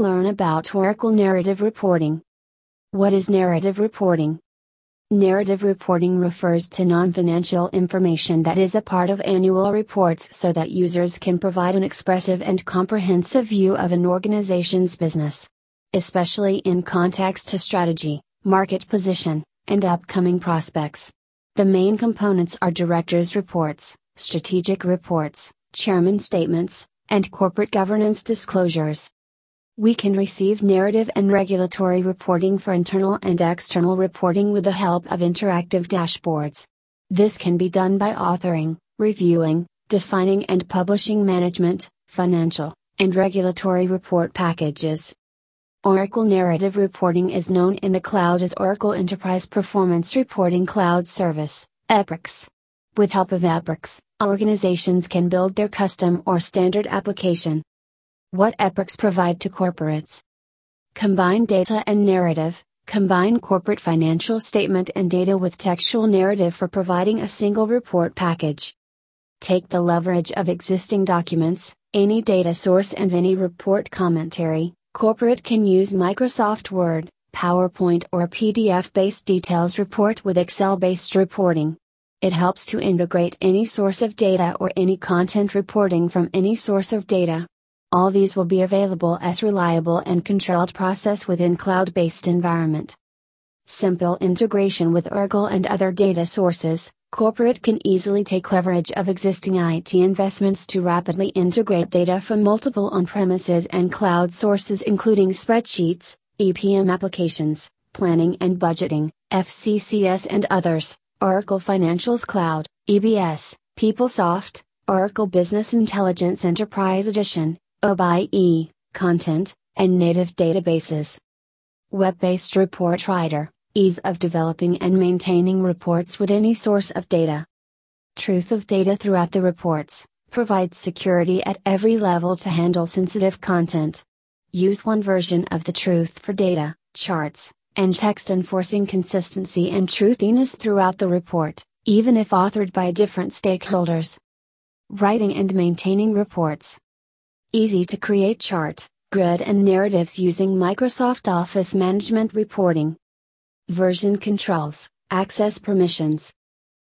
Learn about Oracle Narrative Reporting. What is narrative reporting? Narrative reporting refers to non financial information that is a part of annual reports so that users can provide an expressive and comprehensive view of an organization's business. Especially in context to strategy, market position, and upcoming prospects. The main components are directors' reports, strategic reports, chairman statements, and corporate governance disclosures. We can receive narrative and regulatory reporting for internal and external reporting with the help of interactive dashboards. This can be done by authoring, reviewing, defining, and publishing management, financial, and regulatory report packages. Oracle Narrative Reporting is known in the cloud as Oracle Enterprise Performance Reporting Cloud Service, EPRX. With help of EPRX, organizations can build their custom or standard application, what EPRX provide to corporates? Combine data and narrative, combine corporate financial statement and data with textual narrative for providing a single report package. Take the leverage of existing documents, any data source and any report commentary, corporate can use Microsoft Word, PowerPoint or PDF based details report with Excel based reporting. It helps to integrate any source of data or any content reporting from any source of data. All these will be available as reliable and controlled process within cloud-based environment. Simple integration with Oracle and other data sources, corporate can easily take leverage of existing IT investments to rapidly integrate data from multiple on-premises and cloud sources including spreadsheets, EPM applications, planning and budgeting, FCCS and others, Oracle Financials Cloud, EBS, PeopleSoft, Oracle Business Intelligence Enterprise Edition, OBIE, content, and native databases. Web based report writer, ease of developing and maintaining reports with any source of data. Truth of data throughout the reports, provides security at every level to handle sensitive content. Use one version of the truth for data, charts, and text enforcing consistency and truthiness throughout the report, even if authored by different stakeholders. Writing and maintaining reports. Easy to create chart, grid and narratives using Microsoft Office Management Reporting. Version controls, access permissions.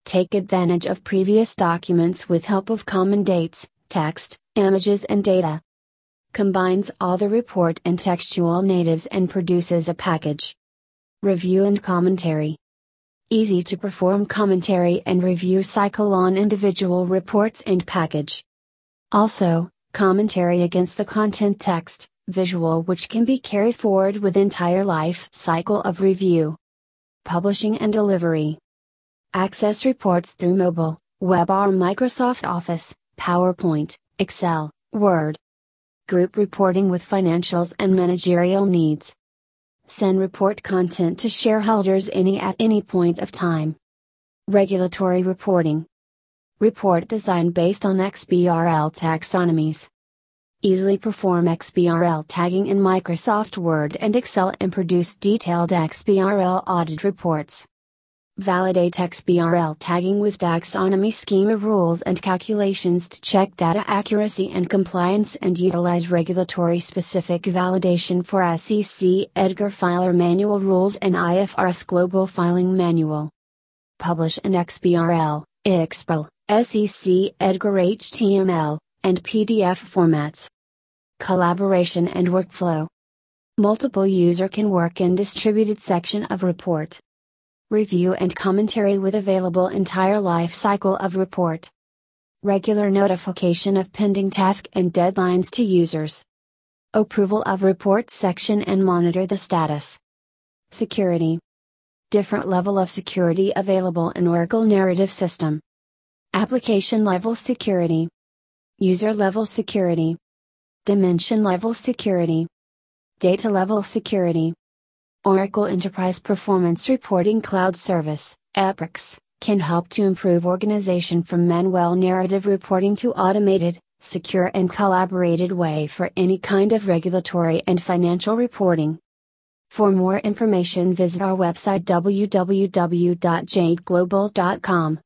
Take advantage of previous documents with help of common dates, text, images and data. Combines all the report and textual natives and produces a package. Review and commentary. Easy to perform commentary and review cycle on individual reports and package. Also, commentary against the content text, visual which can be carried forward with entire life cycle of review. Publishing and delivery. Access reports through mobile, web or Microsoft Office, PowerPoint, Excel, Word. Group reporting with financials and managerial needs. Send report content to shareholders any at any point of time. Regulatory reporting. Report design based on XBRL taxonomies. Easily perform XBRL tagging in Microsoft Word and Excel and produce detailed XBRL audit reports. Validate XBRL tagging with taxonomy schema rules and calculations to check data accuracy and compliance and utilize regulatory specific validation for SEC Edgar Filer Manual Rules and IFRS Global Filing Manual. Publish an XBRL, XBRL, SEC Edgar HTML, and PDF formats. Collaboration and workflow. Multiple user can work in distributed section of report. Review and commentary with available entire life cycle of report. Regular notification of pending task and deadlines to users. Approval of report section and monitor the status. Security. Different level of security available in Oracle Narrative System. Application level security, User level security, Dimension level security, Data level security. Oracle Enterprise Performance Reporting Cloud Service, EPRX, can help to improve organization from manual narrative reporting to automated, secure and collaborated way for any kind of regulatory and financial reporting. For more information visit our website www.jadeglobal.com.